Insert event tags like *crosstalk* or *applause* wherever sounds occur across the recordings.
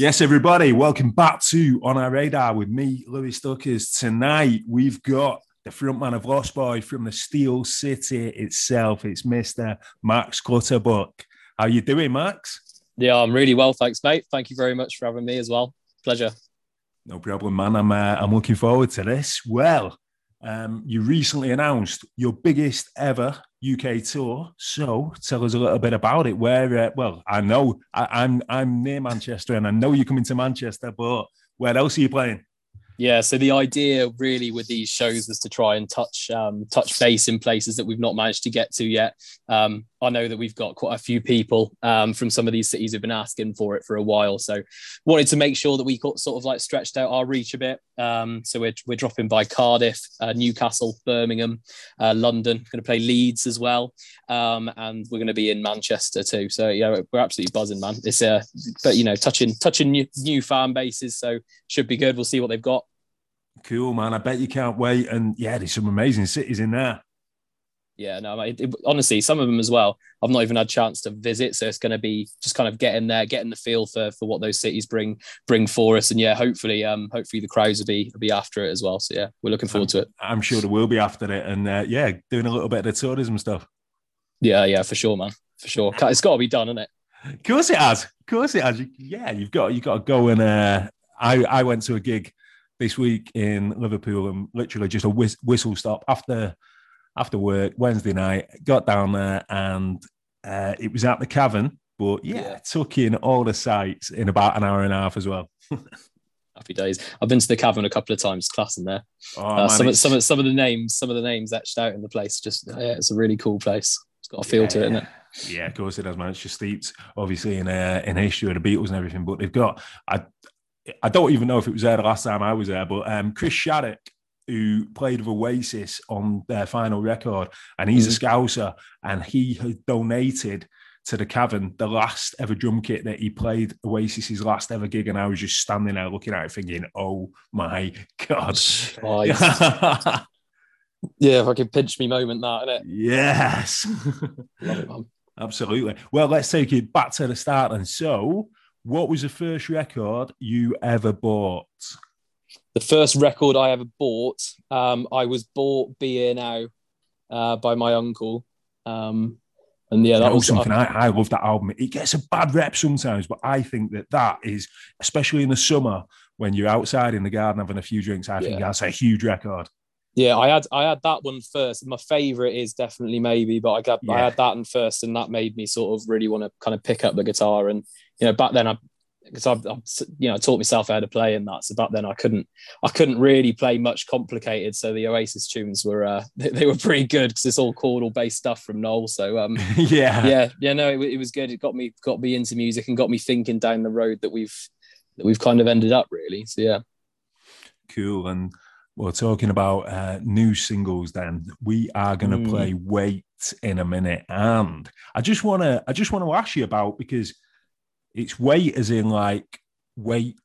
Yes, everybody, welcome back to On Our Radar with me, Louis Stuckers. Tonight, we've got the frontman of Lost Boy from the Steel City itself. It's Mr. Max Clutterbuck. How are you doing, Max? Yeah, I'm really well, thanks, mate. Thank you very much for having me as well. Pleasure. No problem, man. I'm uh, I'm looking forward to this. Well, um, you recently announced your biggest ever UK tour. So tell us a little bit about it. Where, uh, well, I know I, am I'm, I'm near Manchester, and I know you're coming to Manchester, but where else are you playing? Yeah, so the idea really with these shows was to try and touch um, touch base in places that we've not managed to get to yet. Um, I know that we've got quite a few people um, from some of these cities who've been asking for it for a while. So wanted to make sure that we got sort of like stretched out our reach a bit. Um, so we're, we're dropping by Cardiff, uh, Newcastle, Birmingham, uh, London. Going to play Leeds as well, um, and we're going to be in Manchester too. So yeah, we're absolutely buzzing, man. It's uh, but you know, touching touching new, new fan bases, so should be good. We'll see what they've got. Cool, man. I bet you can't wait. And yeah, there's some amazing cities in there yeah, no, it, it, honestly, some of them as well. I've not even had a chance to visit, so it's going to be just kind of getting there, getting the feel for for what those cities bring bring for us, and yeah, hopefully, um, hopefully the crowds will be will be after it as well. So yeah, we're looking forward I'm, to it. I'm sure they will be after it, and uh, yeah, doing a little bit of the tourism stuff. Yeah, yeah, for sure, man, for sure. It's got to be done, isn't it? Of course it has. Of course it has. Yeah, you've got you've got to go and uh, I I went to a gig this week in Liverpool and literally just a whistle stop after after work Wednesday night. Got down there and uh, it was at the cavern. But yeah, yeah, took in all the sights in about an hour and a half as well. *laughs* Happy days. I've been to the cavern a couple of times, class in there. Oh, uh, man, some, of, some, of, some of the names, some of the names etched out in the place. Just yeah, it's a really cool place. It's got a feel yeah, to it, isn't it? Yeah, of course it does, man. It's just steeped, obviously, in uh, in history of the Beatles and everything. But they've got, I, I don't even know if it was there the last time I was there, but um, Chris Sharrock who played with Oasis on their final record, and he's mm. a Scouser, and he had donated to the Cavern the last ever drum kit that he played Oasis's last ever gig, and I was just standing there looking at it, thinking, "Oh my god!" Oh, *laughs* yeah, if I can pinch me moment, that *laughs* it. Yes, it, absolutely. Well, let's take it back to the start. And so, what was the first record you ever bought? The first record I ever bought, um, I was bought Be Now uh, by my uncle. Um, and yeah, that, that was something I, I, love that album. It gets a bad rep sometimes, but I think that that is, especially in the summer when you're outside in the garden having a few drinks, I yeah. think that's a huge record. Yeah, I had I had that one first. My favorite is definitely maybe, but I got yeah. I had that one first, and that made me sort of really want to kind of pick up the guitar. And you know, back then I because I've, I've, you know taught myself how to play in that. So back then I couldn't I couldn't really play much complicated. So the Oasis tunes were uh, they, *laughs* they were pretty good because it's all chordal based stuff from Noel. So um, *laughs* yeah, yeah, yeah. No, it, it, was good. It got me got me into music and got me thinking down the road that we've that we've kind of ended up really. So yeah, cool. And we're talking about uh, new singles. Then we are going to mm. play "Wait" in a minute, and I just want to I just want to ask you about because it's weight as in like weight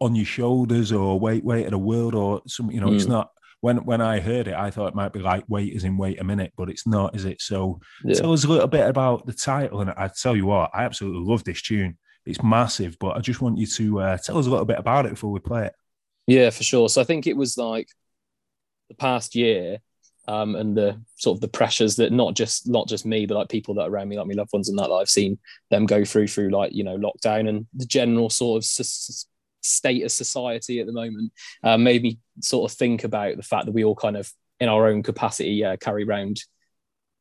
on your shoulders or weight weight of the world or some you know mm. it's not when when I heard it I thought it might be like wait as in wait a minute but it's not is it so yeah. tell us a little bit about the title and I tell you what I absolutely love this tune it's massive but I just want you to uh, tell us a little bit about it before we play it yeah for sure so I think it was like the past year um, and the sort of the pressures that not just not just me, but like people that are around me, like my loved ones, and that, that I've seen them go through through like you know lockdown and the general sort of s- state of society at the moment uh, made me sort of think about the fact that we all kind of in our own capacity uh, carry around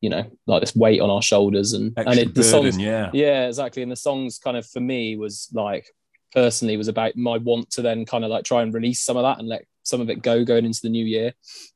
you know like this weight on our shoulders and Extra and it, the burden, songs yeah. Yeah exactly. And the songs kind of for me was like personally was about my want to then kind of like try and release some of that and let some of it go going into the new year.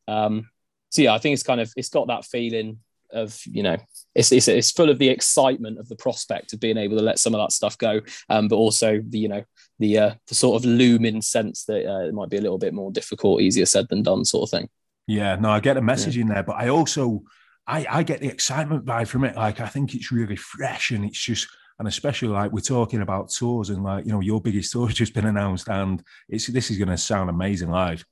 Um so yeah, I think it's kind of it's got that feeling of you know it's, it's it's full of the excitement of the prospect of being able to let some of that stuff go, um, but also the you know the uh, the sort of looming sense that uh, it might be a little bit more difficult, easier said than done, sort of thing. Yeah, no, I get a message yeah. in there, but I also I I get the excitement vibe from it. Like I think it's really fresh and it's just and especially like we're talking about tours and like you know your biggest tour has *laughs* just been announced and it's this is going to sound amazing live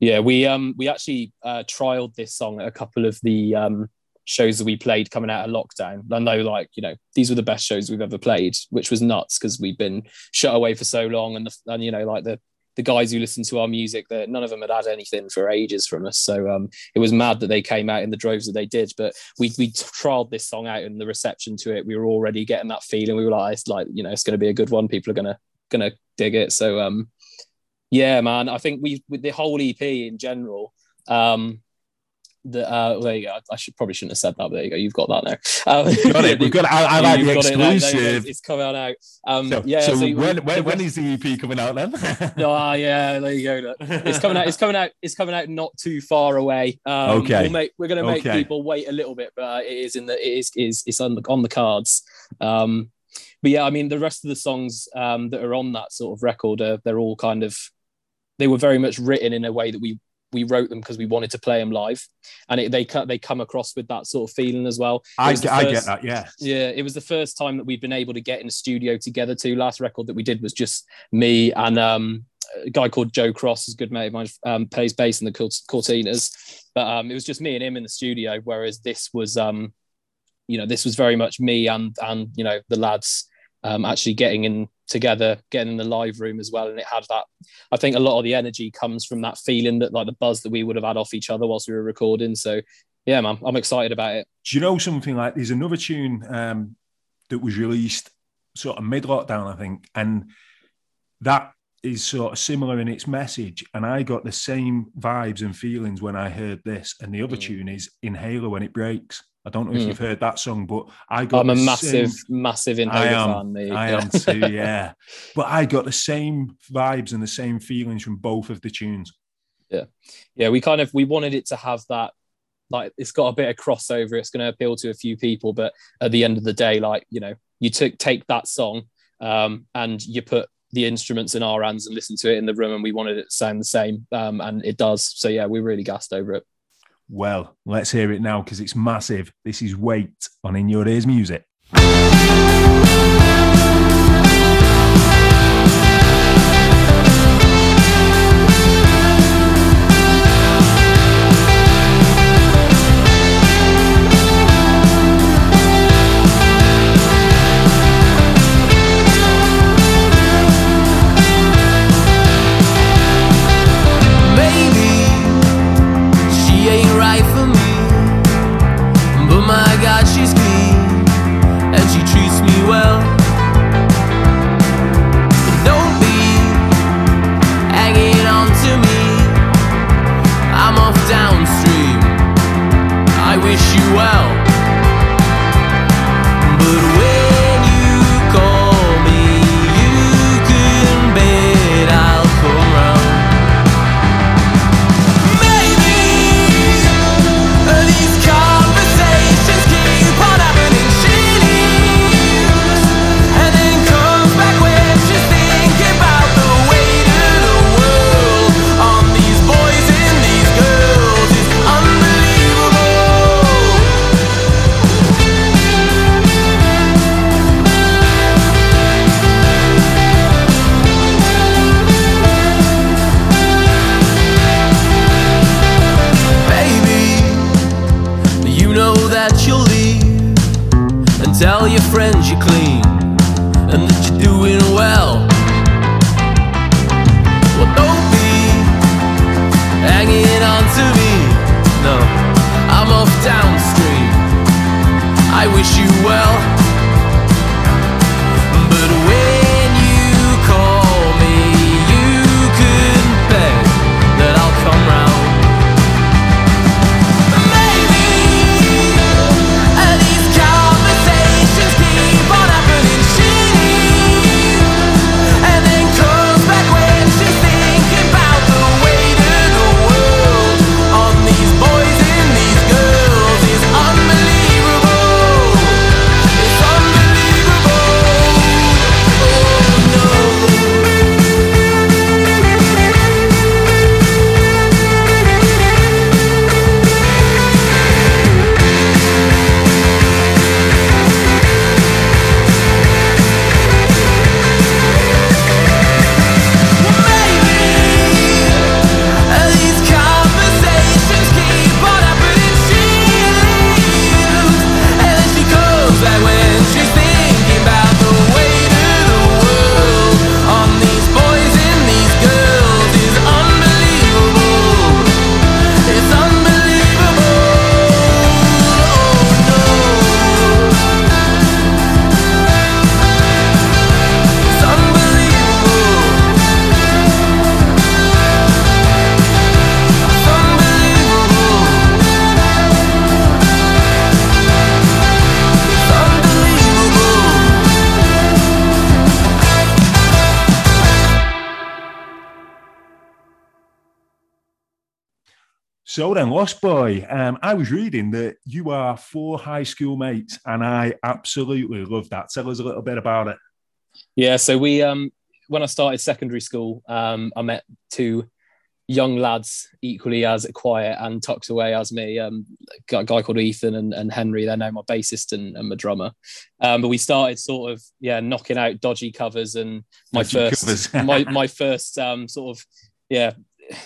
yeah, we um we actually uh, trialed this song at a couple of the um, shows that we played coming out of lockdown. I know, like you know, these were the best shows we've ever played, which was nuts because we'd been shut away for so long, and the, and you know, like the the guys who listened to our music, that none of them had had anything for ages from us. So um, it was mad that they came out in the droves that they did. But we we trialed this song out, and the reception to it, we were already getting that feeling. We were like, like you know, it's going to be a good one. People are gonna gonna dig it. So um, yeah, man, I think we with the whole EP in general. Um, the, uh, there you go. I should probably shouldn't have said that, but there you go. You've got that now. Um, got it. We've got. It. I, I like the exclusive. It it's coming out. Um, so, yeah. So, so when, when, when is the EP coming out then? *laughs* no, yeah. There you go. It's coming out. It's coming out. It's coming out not too far away. Um, okay. We'll make, we're going to make okay. people wait a little bit, but uh, it is in the. It is. Is it's on the on the cards. Um, but yeah, I mean, the rest of the songs um, that are on that sort of record, uh, they're all kind of. They were very much written in a way that we we wrote them because we wanted to play them live, and it, they they come across with that sort of feeling as well. I, first, I get that, yeah. Yeah, it was the first time that we've been able to get in a studio together. Too. Last record that we did was just me and um, a guy called Joe Cross, is a good mate of mine, um, plays bass in the Cortinas, but um, it was just me and him in the studio. Whereas this was, um, you know, this was very much me and and you know the lads um, actually getting in together, getting in the live room as well. And it had that, I think a lot of the energy comes from that feeling that like the buzz that we would have had off each other whilst we were recording. So yeah, man, I'm excited about it. Do you know something like there's another tune um, that was released sort of mid lockdown, I think, and that is sort of similar in its message. And I got the same vibes and feelings when I heard this. And the other mm. tune is Inhaler When It Breaks. I don't know if mm. you've heard that song, but I got. I'm a massive, same... massive Inhaler I am, fan. I am too, yeah. but I got the same vibes and the same feelings from both of the tunes. Yeah, yeah. We kind of we wanted it to have that, like it's got a bit of crossover. It's going to appeal to a few people, but at the end of the day, like you know, you took take that song um, and you put the instruments in our hands and listen to it in the room, and we wanted it to sound the same, um, and it does. So yeah, we're really gassed over it. Well, let's hear it now because it's massive. This is Weight on In Your Ears Music. your friends you So then, Lost Boy, um, I was reading that you are four high school mates, and I absolutely love that. Tell us a little bit about it. Yeah, so we um when I started secondary school, um, I met two young lads equally as quiet and tucked away as me. Um, a guy called Ethan and, and Henry. They're now my bassist and, and my drummer. Um, but we started sort of yeah knocking out dodgy covers and my dodgy first *laughs* my my first um, sort of yeah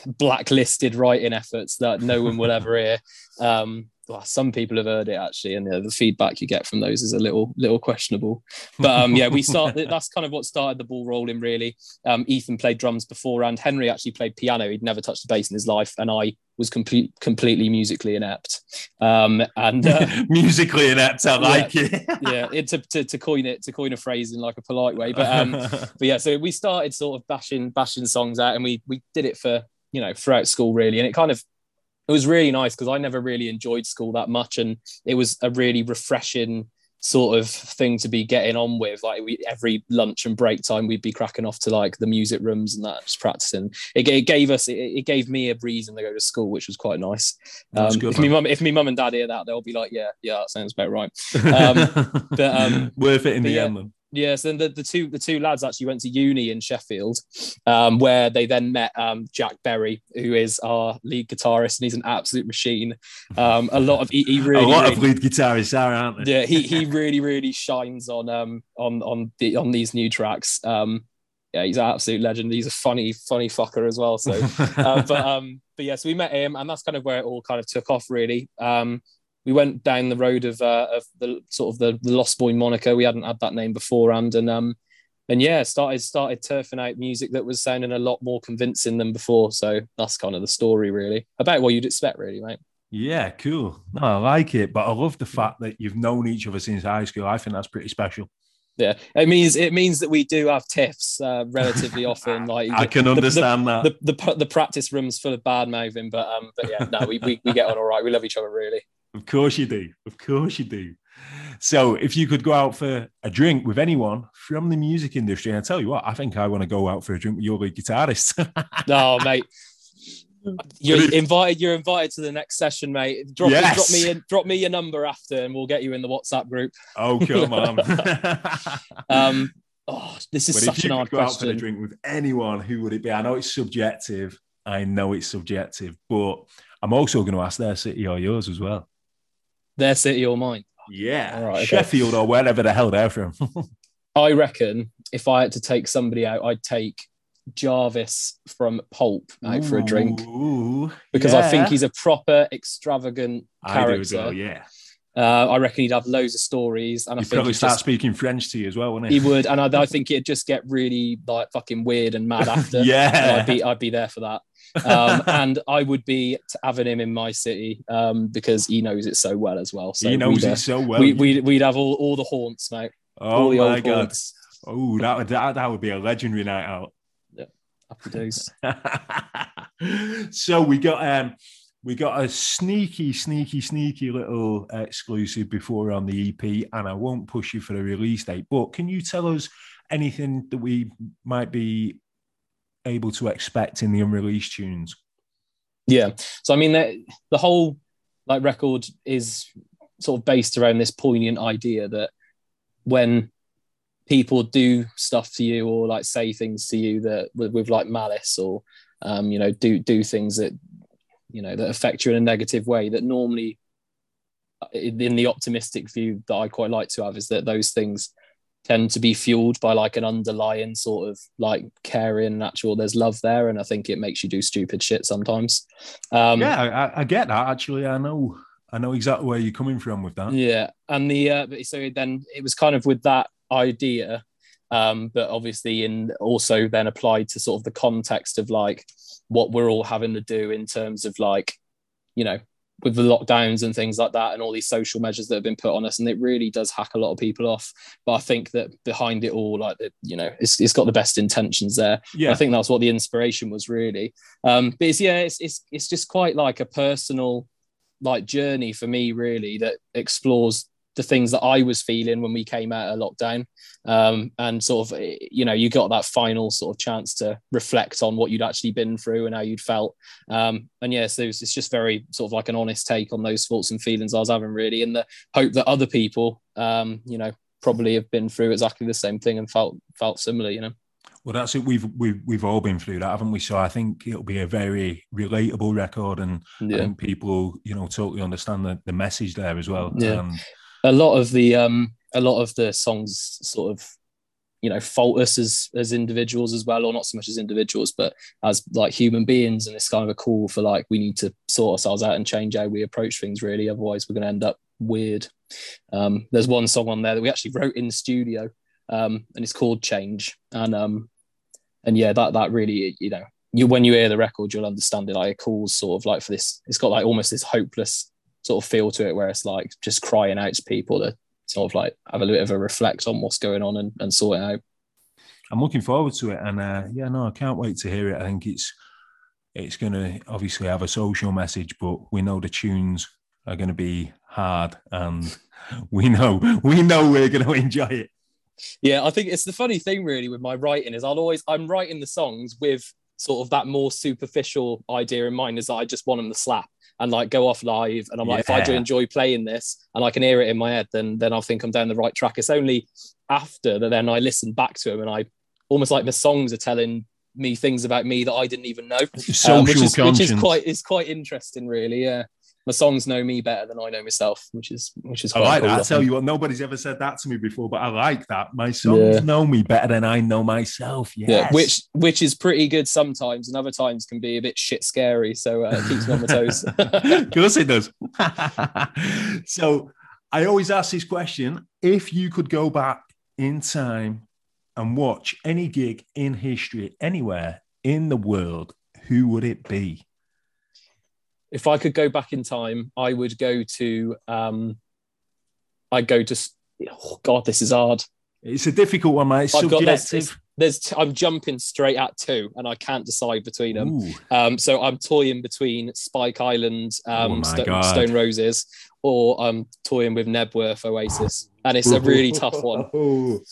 blacklisted writing efforts that no one will ever hear. Um, well, some people have heard it actually, and the feedback you get from those is a little little questionable. But um, yeah, we started. *laughs* That's kind of what started the ball rolling. Really, um, Ethan played drums before, and Henry actually played piano. He'd never touched a bass in his life, and I was complete, completely musically inept. Um, and uh, *laughs* musically inept, I like yeah, it. *laughs* yeah, it, to, to, to, coin it, to coin a phrase in like a polite way. But um, but yeah, so we started sort of bashing bashing songs out, and we we did it for you know throughout school really, and it kind of it was really nice because I never really enjoyed school that much, and it was a really refreshing sort of thing to be getting on with. Like we every lunch and break time, we'd be cracking off to like the music rooms and that, just practicing. It, it gave us, it, it, gave me a reason to go to school, which was quite nice. Um, good, if me mum, if me mum and dad hear that, they'll be like, yeah, yeah, that sounds about right. *laughs* Um, but um, worth it in the yeah, end. Then. Yes, and the, the two the two lads actually went to uni in Sheffield, um, where they then met um, Jack Berry, who is our lead guitarist, and he's an absolute machine. Um, a lot of he, he *laughs* really a lot really, of lead guitarists are, aren't they? Yeah, he he *laughs* really really shines on um on on the on these new tracks. Um, yeah, he's an absolute legend. He's a funny funny fucker as well. So, *laughs* uh, but um, but yeah, so we met him, and that's kind of where it all kind of took off, really. Um, we went down the road of uh, of the sort of the, the Lost Boy moniker. We hadn't had that name beforehand, and um, and yeah, started started turfing out music that was sounding a lot more convincing than before. So that's kind of the story, really, about what you'd expect, really, mate. Yeah, cool. No, I like it, but I love the fact that you've known each other since high school. I think that's pretty special. Yeah, it means it means that we do have tiffs uh, relatively *laughs* often. Like I can understand the, that the, the, the practice room's full of bad mouthing, but um, but yeah, no, we, we we get on all right. We love each other really. Of course you do. Of course you do. So, if you could go out for a drink with anyone from the music industry, I tell you what, I think I want to go out for a drink with your lead guitarist. *laughs* no, mate. You're invited. You're invited to the next session, mate. Drop, yes. drop me in, drop me your number after, and we'll get you in the WhatsApp group. Oh, come on. *laughs* *laughs* um, oh, this is such an hard go question. Out for a drink with anyone, who would it be? I know it's subjective. I know it's subjective, but I'm also going to ask their city or yours as well. Their city or mine? Yeah. okay. Sheffield or wherever the hell they're from. *laughs* I reckon if I had to take somebody out, I'd take Jarvis from Pulp out Ooh, for a drink because yeah. I think he's a proper extravagant character. Well, yeah. Uh, I reckon he'd have loads of stories, and he'd I think probably start just, speaking French to you as well, wouldn't he? He would, and I, I *laughs* think it'd just get really like fucking weird and mad after. *laughs* yeah, I'd be I'd be there for that um, *laughs* and I would be having him in my city um, because he knows it so well as well. So he knows it so well. We, would we'd have all, all the haunts, mate. Oh my god! Haunts. Oh, that would that, that would be a legendary night out. Yeah, happy days. so we got um we got a sneaky, sneaky, sneaky little exclusive before on the EP, and I won't push you for the release date. But can you tell us anything that we might be able to expect in the unreleased tunes? Yeah. So I mean, the, the whole like record is sort of based around this poignant idea that when people do stuff to you or like say things to you that with, with like malice or um, you know do do things that you know that affect you in a negative way that normally in the optimistic view that I quite like to have is that those things tend to be fueled by like an underlying sort of like caring natural there's love there and i think it makes you do stupid shit sometimes. Um yeah I, I, get that actually i know i know exactly where you're coming from with that. Yeah and the uh so then it was kind of with that idea um but obviously in also then applied to sort of the context of like what we're all having to do in terms of like you know with the lockdowns and things like that and all these social measures that have been put on us and it really does hack a lot of people off. But i think that behind it all like you know it's, it's got the best intentions there. Yeah. I think that's what the inspiration was really. Um but it's yeah it's, it's it's just quite like a personal like journey for me really that explores the things that I was feeling when we came out of lockdown. Um, and sort of, you know, you got that final sort of chance to reflect on what you'd actually been through and how you'd felt. Um, and yes, yeah, so it's just very sort of like an honest take on those thoughts and feelings I was having, really, in the hope that other people, um, you know, probably have been through exactly the same thing and felt felt similar, you know. Well, that's it. We've we've we've all been through that, haven't we? So I think it'll be a very relatable record, and yeah. I think people, you know, totally understand the, the message there as well. Yeah. Um, a lot of the um, a lot of the songs sort of, you know, fault us as as individuals as well, or not so much as individuals, but as like human beings. And it's kind of a call for like we need to sort ourselves out and change how we approach things. Really, otherwise we're going to end up weird. Um, there's one song on there that we actually wrote in the studio, um, and it's called Change. And um, and yeah, that that really you know you when you hear the record, you'll understand it. Like it calls sort of like for this. It's got like almost this hopeless sort of feel to it, where it's like just crying out to people to sort of like have a little bit of a reflect on what's going on and, and sort it out. I'm looking forward to it, and uh, yeah, no, I can't wait to hear it. I think it's it's going to obviously have a social message, but we know the tunes are going to be hard, and *laughs* we know we know we're going *laughs* to enjoy it. Yeah, I think it's the funny thing really with my writing is I'll always I'm writing the songs with sort of that more superficial idea in mind is that I just want them to slap and like go off live. And I'm yeah. like, if I do enjoy playing this and I can hear it in my head, then then I think I'm down the right track. It's only after that then I listen back to them and I almost like the songs are telling me things about me that I didn't even know. Social um, which, is, which is quite is quite interesting, really. Yeah my songs know me better than I know myself, which is which is. I like cool, that. I, tell you what, nobody's ever said that to me before, but I like that. My songs yeah. know me better than I know myself. Yes. Yeah, which which is pretty good sometimes, and other times can be a bit shit scary. So uh, it keeps me on my toes. *laughs* of course it does. *laughs* so I always ask this question: If you could go back in time and watch any gig in history anywhere in the world, who would it be? If I could go back in time, I would go to. Um, I'd go to. Oh God, this is hard. It's a difficult one, mate. It's I've. Got, there's, there's I'm jumping straight at two, and I can't decide between them. Um, so I'm toying between Spike Island, um, oh Stone Roses, or I'm toying with Knebworth Oasis, and it's a *laughs* really tough one.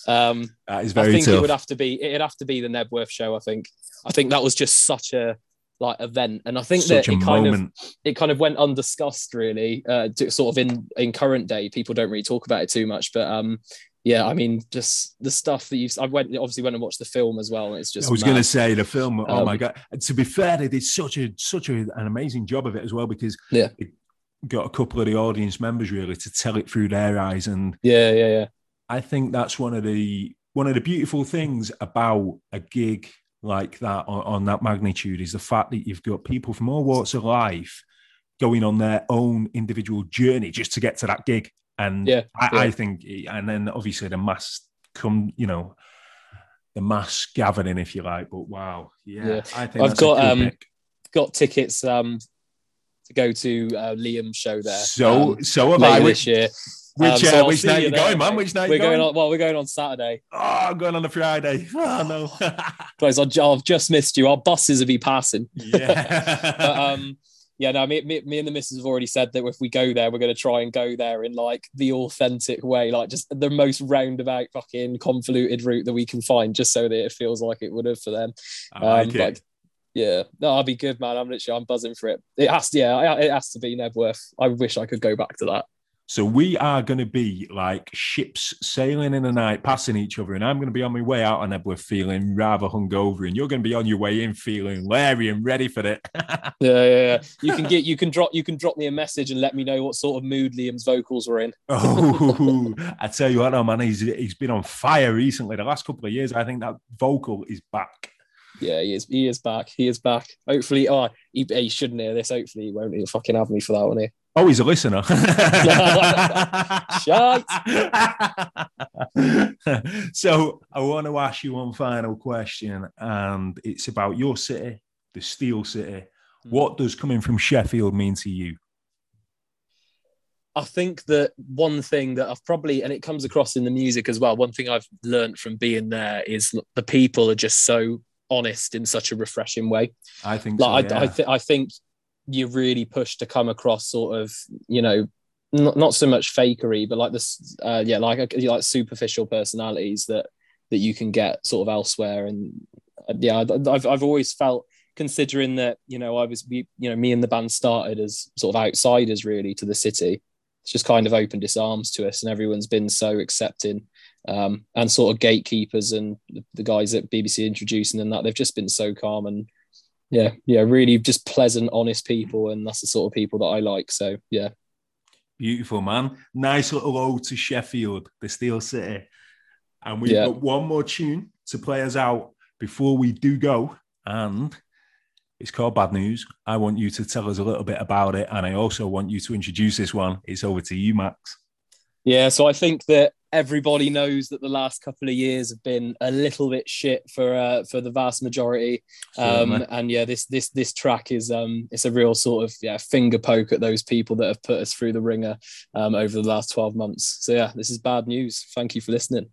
Um, that is very I think tough. it would have to be. It'd have to be the Knebworth show. I think. I think that was just such a like event. And i think Such that it kind moment. of it kind of went undiscussed really uh to, sort of in in current day people don't really talk about it too much. But um yeah i mean just the stuff that you've i went obviously went and watched the film as well it's just i was going to say the film oh um, my god to be fair they did such a such a, an amazing job of it as well because yeah. got a couple of the audience members really to tell it through their eyes. And yeah yeah yeah. I think that's one of the one of the beautiful things about a gig like that on, on that magnitude is the fact that you've got people from all walks of life going on their own individual journey just to get to that gig. And yeah, I, yeah. I think, and then obviously the mass come, you know, the mass gathering, if you like. But wow, yeah, yeah. I think I've got um pick. got tickets um to go to uh, Liam's show there. So um, so am I this year. Which, um, so uh, which night you are going, man? Which night we're going? going? on? Well, we're going on Saturday. Oh, I'm going on the Friday. *laughs* Oh no, *laughs* guys, I've just missed you. Our buses will be passing. Yeah. *laughs* but, um, yeah, no, me, me, me and the missus have already said that if we go there, we're going to try and go there in like the authentic way, like just the most roundabout, fucking convoluted route that we can find, just so that it feels like it would have for them. I like um, it. Like, yeah, no, I'll be good, man. I'm literally, I'm buzzing for it. It has to, yeah, it has to be Knebworth. I wish I could go back to that. So we are going to be like ships sailing in the night, passing each other, and I'm going to be on my way out on Knebworth feeling rather hungover, and you're going to be on your way in feeling Larry and ready for it. *laughs* yeah, yeah, yeah. You can get, you can drop, you can drop me a message and let me know what sort of mood Liam's vocals were in. *laughs* oh, I tell you what, no, man, he's he's been on fire recently. The last couple of years, I think that vocal is back. Yeah, he is. He is back. He is back. Hopefully, oh, he, he shouldn't hear this. Hopefully, he won't. He'll fucking have me for that one. Here. Oh, he's a listener. *laughs* So I want to ask you one final question, and it's about your city, the Steel City. Hmm. What does coming from Sheffield mean to you? I think that one thing that I've probably, and it comes across in the music as well, one thing I've learned from being there is the people are just so honest in such a refreshing way. I think like so, yeah. I, I, th- I think you really push to come across sort of you know not, not so much fakery, but like this, uh, yeah, like like superficial personalities that that you can get sort of elsewhere. And uh, yeah, I've I've always felt considering that you know I was you know me and the band started as sort of outsiders really to the city. It's just kind of opened its arms to us, and everyone's been so accepting um, and sort of gatekeepers and the guys at BBC introducing and that they've just been so calm and yeah, yeah, really just pleasant, honest people, and that's the sort of people that I like. So yeah, beautiful man. Nice little ode to Sheffield, the Steel City, and we've yeah. got one more tune to play us out before we do go, and it's called Bad News. I want you to tell us a little bit about it, and I also want you to introduce this one. It's over to you, Max. Yeah, so I think that everybody knows that the last couple of years have been a little bit shit for uh, for the vast majority. Um, and yeah, this this this track is um, it's a real sort of yeah finger poke at those people that have put us through the ringer um, over the last twelve months. So yeah, this is bad news. Thank you for listening.